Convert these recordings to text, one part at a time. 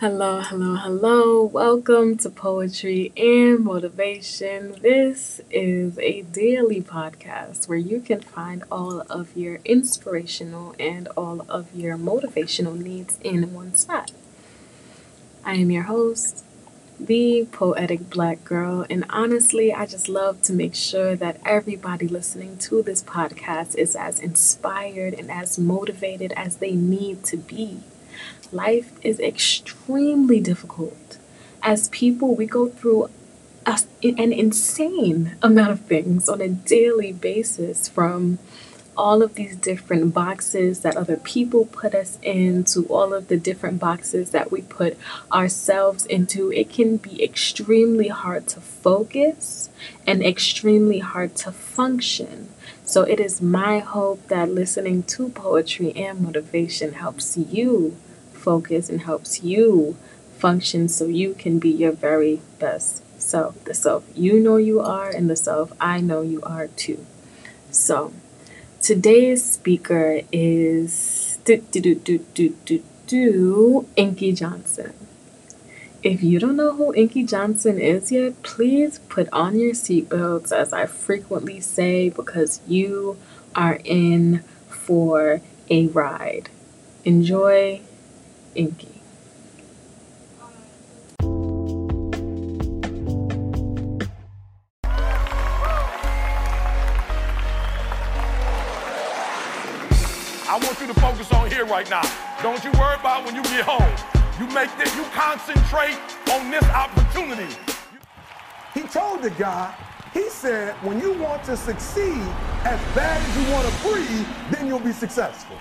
Hello, hello, hello. Welcome to Poetry and Motivation. This is a daily podcast where you can find all of your inspirational and all of your motivational needs in one spot. I am your host, the Poetic Black Girl, and honestly, I just love to make sure that everybody listening to this podcast is as inspired and as motivated as they need to be life is extremely difficult. As people, we go through a, an insane amount of things on a daily basis from all of these different boxes that other people put us into, all of the different boxes that we put ourselves into, it can be extremely hard to focus and extremely hard to function. So, it is my hope that listening to poetry and motivation helps you focus and helps you function so you can be your very best self, the self you know you are, and the self I know you are too. So, today's speaker is do do do do do do, do Inky Johnson. If you don't know who Inky Johnson is yet, please put on your seatbelts, as I frequently say, because you are in for a ride. Enjoy Inky. I want you to focus on here right now. Don't you worry about when you get home. You make this, you concentrate on this opportunity. He told the guy, he said, when you want to succeed as bad as you want to breathe, then you'll be successful.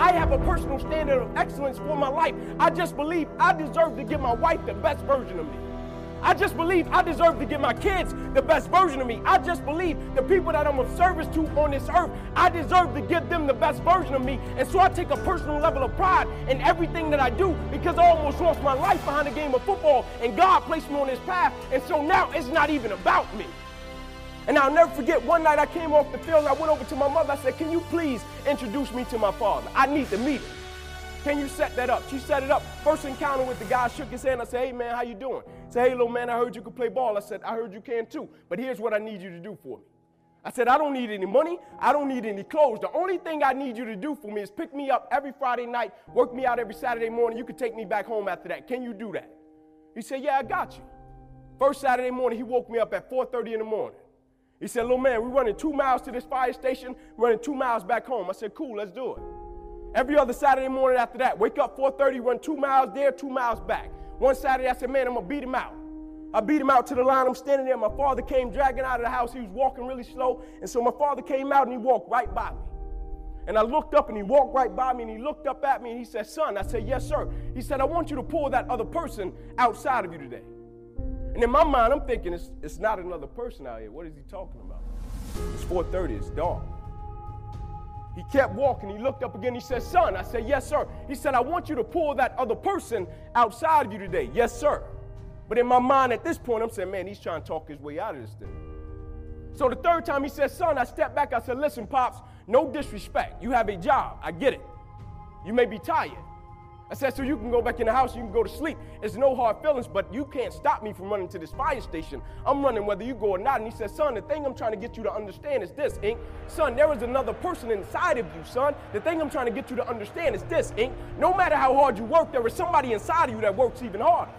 I have a personal standard of excellence for my life. I just believe I deserve to give my wife the best version of me. I just believe I deserve to give my kids the best version of me. I just believe the people that I'm of service to on this earth, I deserve to give them the best version of me. And so I take a personal level of pride in everything that I do because I almost lost my life behind a game of football and God placed me on this path. And so now it's not even about me. And I'll never forget one night I came off the field I went over to my mother. I said, Can you please introduce me to my father? I need to meet him. Can you set that up? She set it up. First encounter with the guy, I shook his hand. I said, Hey man, how you doing? He said, Hey little man, I heard you could play ball. I said, I heard you can too. But here's what I need you to do for me. I said, I don't need any money. I don't need any clothes. The only thing I need you to do for me is pick me up every Friday night, work me out every Saturday morning. You can take me back home after that. Can you do that? He said, Yeah, I got you. First Saturday morning, he woke me up at 4:30 in the morning. He said, little man, we're running two miles to this fire station, running two miles back home. I said, cool, let's do it. Every other Saturday morning after that, wake up 4.30, run two miles there, two miles back. One Saturday, I said, man, I'm to beat him out. I beat him out to the line. I'm standing there. My father came dragging out of the house. He was walking really slow. And so my father came out and he walked right by me. And I looked up and he walked right by me and he looked up at me and he said, son, I said, yes, sir. He said, I want you to pull that other person outside of you today. And in my mind, I'm thinking it's, it's not another person out here. What is he talking about? It's 4:30. It's dark. He kept walking. He looked up again. He said, "Son," I said, "Yes, sir." He said, "I want you to pull that other person outside of you today." Yes, sir. But in my mind at this point, I'm saying, "Man, he's trying to talk his way out of this thing." So the third time he said, "Son," I stepped back. I said, "Listen, pops. No disrespect. You have a job. I get it. You may be tired. I said, so you can go back in the house, you can go to sleep. It's no hard feelings, but you can't stop me from running to this fire station. I'm running whether you go or not. And he said, son, the thing I'm trying to get you to understand is this, Ink. Son, there is another person inside of you, son. The thing I'm trying to get you to understand is this, Ink. No matter how hard you work, there is somebody inside of you that works even harder.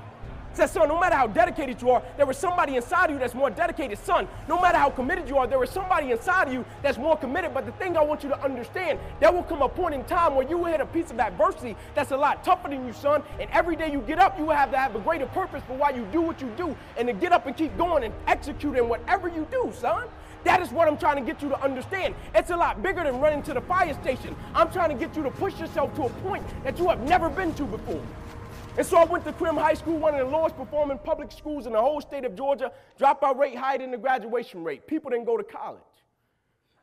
Said, son, no matter how dedicated you are, there is somebody inside of you that's more dedicated. Son, no matter how committed you are, there is somebody inside of you that's more committed. But the thing I want you to understand, there will come a point in time where you will hit a piece of adversity that's a lot tougher than you, son. And every day you get up, you will have to have a greater purpose for why you do what you do and to get up and keep going and executing whatever you do, son. That is what I'm trying to get you to understand. It's a lot bigger than running to the fire station. I'm trying to get you to push yourself to a point that you have never been to before. And so I went to Crim High School, one of the lowest performing public schools in the whole state of Georgia. Dropout rate higher than the graduation rate. People didn't go to college.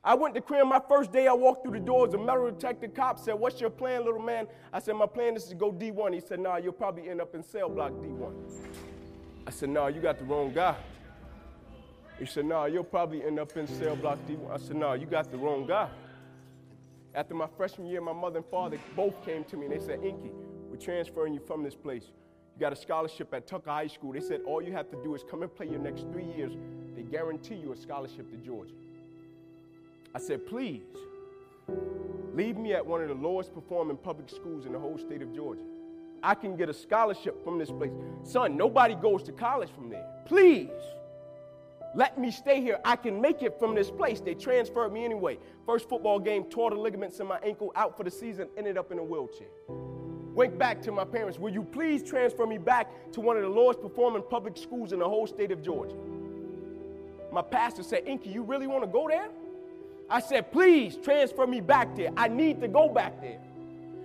I went to Crim my first day. I walked through the doors. A metal detector cop said, What's your plan, little man? I said, My plan is to go D1. He said, Nah, you'll probably end up in cell block D1. I said, Nah, you got the wrong guy. He said, Nah, you'll probably end up in cell block D1. I said, Nah, you got the wrong guy. After my freshman year, my mother and father both came to me and they said, Inky, we're transferring you from this place. You got a scholarship at Tucker High School. They said all you have to do is come and play your next three years. They guarantee you a scholarship to Georgia. I said, please, leave me at one of the lowest performing public schools in the whole state of Georgia. I can get a scholarship from this place. Son, nobody goes to college from there. Please. Let me stay here. I can make it from this place. They transferred me anyway. First football game, tore the ligaments in my ankle, out for the season, ended up in a wheelchair. Went back to my parents, will you please transfer me back to one of the lowest performing public schools in the whole state of Georgia? My pastor said, Inky, you really want to go there? I said, please transfer me back there. I need to go back there.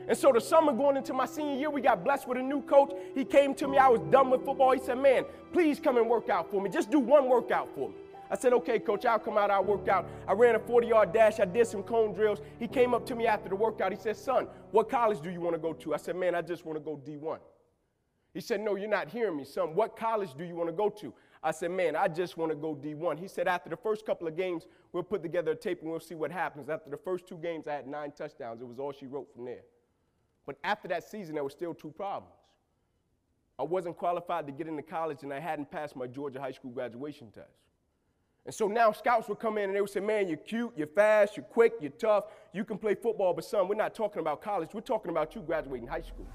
And so the summer going into my senior year, we got blessed with a new coach. He came to me, I was done with football. He said, Man, please come and work out for me. Just do one workout for me. I said, Okay, coach, I'll come out, I'll work out. I ran a 40 yard dash, I did some cone drills. He came up to me after the workout. He said, Son, what college do you want to go to? I said, Man, I just want to go D1. He said, No, you're not hearing me, son. What college do you want to go to? I said, Man, I just want to go D1. He said, After the first couple of games, we'll put together a tape and we'll see what happens. After the first two games, I had nine touchdowns. It was all she wrote from there. But after that season, there were still two problems. I wasn't qualified to get into college and I hadn't passed my Georgia high school graduation test. And so now scouts would come in and they would say, Man, you're cute, you're fast, you're quick, you're tough, you can play football, but son, we're not talking about college, we're talking about you graduating high school.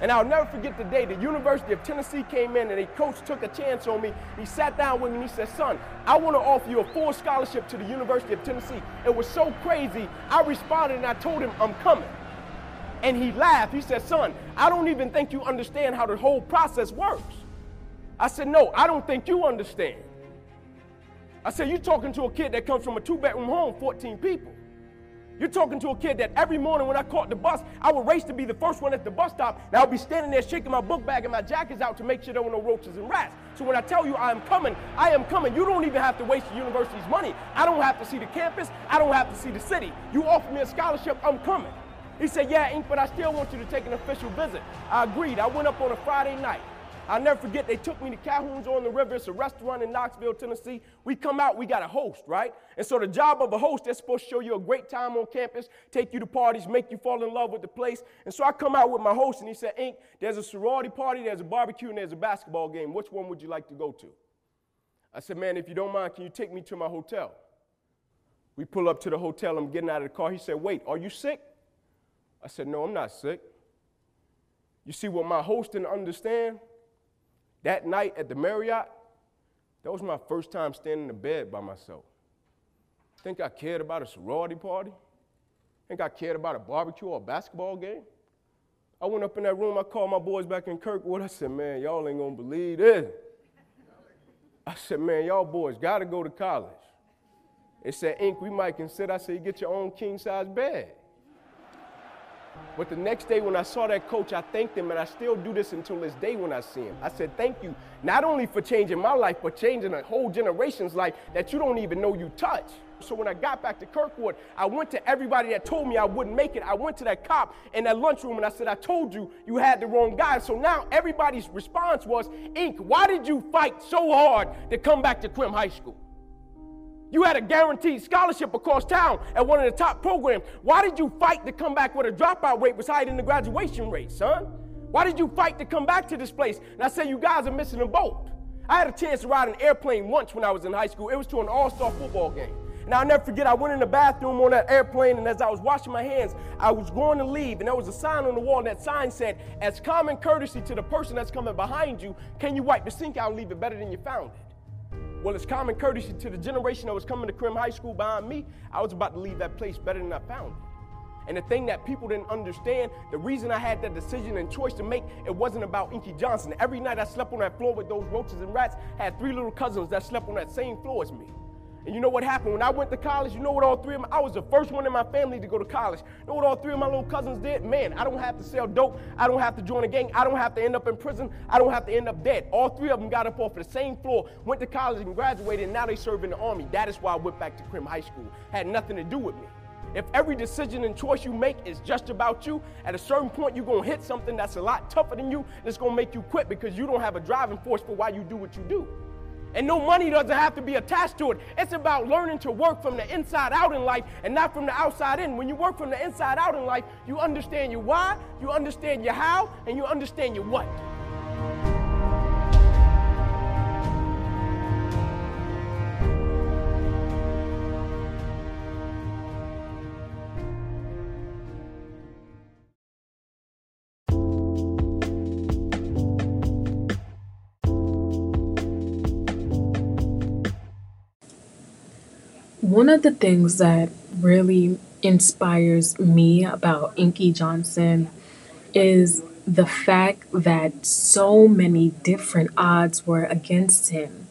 And I'll never forget the day the University of Tennessee came in and a coach took a chance on me. He sat down with me and he said, Son, I want to offer you a full scholarship to the University of Tennessee. It was so crazy. I responded and I told him, I'm coming. And he laughed. He said, Son, I don't even think you understand how the whole process works. I said, No, I don't think you understand. I said, You're talking to a kid that comes from a two bedroom home, 14 people. You're talking to a kid that every morning when I caught the bus, I would race to be the first one at the bus stop, and I would be standing there shaking my book bag and my jackets out to make sure there were no roaches and rats. So when I tell you I am coming, I am coming. You don't even have to waste the university's money. I don't have to see the campus. I don't have to see the city. You offer me a scholarship, I'm coming. He said, Yeah, Ink, but I still want you to take an official visit. I agreed. I went up on a Friday night. I'll never forget, they took me to Calhoun's on the River. It's a restaurant in Knoxville, Tennessee. We come out, we got a host, right? And so the job of a host, they're supposed to show you a great time on campus, take you to parties, make you fall in love with the place. And so I come out with my host, and he said, Ink, there's a sorority party, there's a barbecue, and there's a basketball game. Which one would you like to go to? I said, Man, if you don't mind, can you take me to my hotel? We pull up to the hotel. I'm getting out of the car. He said, Wait, are you sick? I said, No, I'm not sick. You see, what my host didn't understand, that night at the Marriott, that was my first time standing in bed by myself. Think I cared about a sorority party? Think I cared about a barbecue or a basketball game? I went up in that room, I called my boys back in Kirkwood. I said, man, y'all ain't gonna believe this. I said, man, y'all boys gotta go to college. They said, Ink, we might consider. I said, you get your own king size bed. But the next day when I saw that coach, I thanked him, and I still do this until this day when I see him. I said, Thank you, not only for changing my life, but changing a whole generation's life that you don't even know you touch. So when I got back to Kirkwood, I went to everybody that told me I wouldn't make it. I went to that cop in that lunchroom and I said, I told you you had the wrong guy. So now everybody's response was, Ink, why did you fight so hard to come back to Crim High School? You had a guaranteed scholarship across town at one of the top programs. Why did you fight to come back with a dropout rate was higher than the graduation rate, son? Why did you fight to come back to this place? And I said, you guys are missing a boat. I had a chance to ride an airplane once when I was in high school. It was to an all-star football game. And I'll never forget, I went in the bathroom on that airplane, and as I was washing my hands, I was going to leave, and there was a sign on the wall, and that sign said, as common courtesy to the person that's coming behind you, can you wipe the sink out and leave it better than you found it? Well, it's common courtesy to the generation that was coming to Crim High School behind me. I was about to leave that place better than I found it. And the thing that people didn't understand, the reason I had that decision and choice to make, it wasn't about Inky Johnson. Every night I slept on that floor with those roaches and rats, had three little cousins that slept on that same floor as me. And you know what happened? When I went to college, you know what all three of them, I was the first one in my family to go to college. You know what all three of my little cousins did? Man, I don't have to sell dope. I don't have to join a gang. I don't have to end up in prison. I don't have to end up dead. All three of them got up off of the same floor, went to college and graduated, and now they serve in the army. That is why I went back to Crim High School. Had nothing to do with me. If every decision and choice you make is just about you, at a certain point you're gonna hit something that's a lot tougher than you, and it's gonna make you quit because you don't have a driving force for why you do what you do. And no money doesn't have to be attached to it. It's about learning to work from the inside out in life and not from the outside in. When you work from the inside out in life, you understand your why, you understand your how, and you understand your what. One of the things that really inspires me about Inky Johnson is the fact that so many different odds were against him.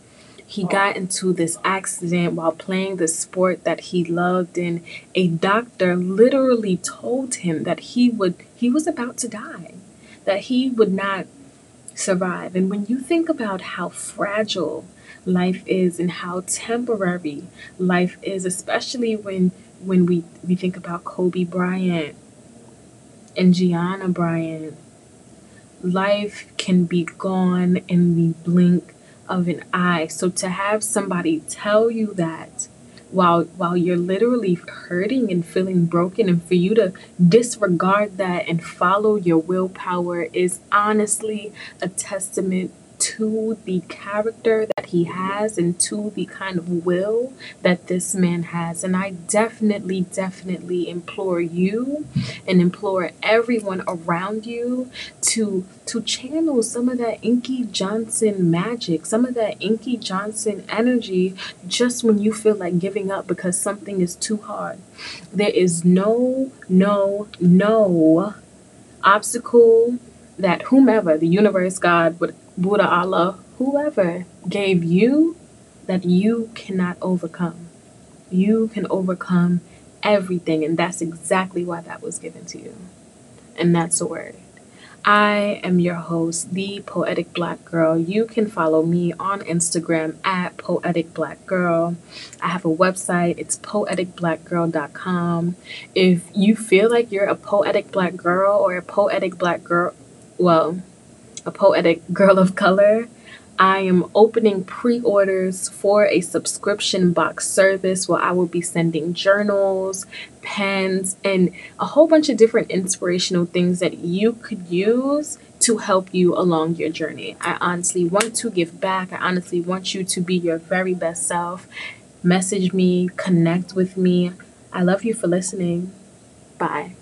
He got into this accident while playing the sport that he loved and a doctor literally told him that he would he was about to die, that he would not survive. And when you think about how fragile life is and how temporary life is, especially when when we, we think about Kobe Bryant and Gianna Bryant. Life can be gone in the blink of an eye. So to have somebody tell you that while while you're literally hurting and feeling broken and for you to disregard that and follow your willpower is honestly a testament to the character that he has and to the kind of will that this man has. And I definitely, definitely implore you and implore everyone around you to to channel some of that Inky Johnson magic, some of that Inky Johnson energy just when you feel like giving up because something is too hard. There is no, no, no obstacle that whomever, the universe, God, would Buddha, Allah, whoever gave you that you cannot overcome. You can overcome everything, and that's exactly why that was given to you. And that's the word. I am your host, the Poetic Black Girl. You can follow me on Instagram at Poetic Black Girl. I have a website, it's poeticblackgirl.com. If you feel like you're a poetic black girl or a poetic black girl, well, a poetic girl of color, I am opening pre orders for a subscription box service where I will be sending journals, pens, and a whole bunch of different inspirational things that you could use to help you along your journey. I honestly want to give back. I honestly want you to be your very best self. Message me, connect with me. I love you for listening. Bye.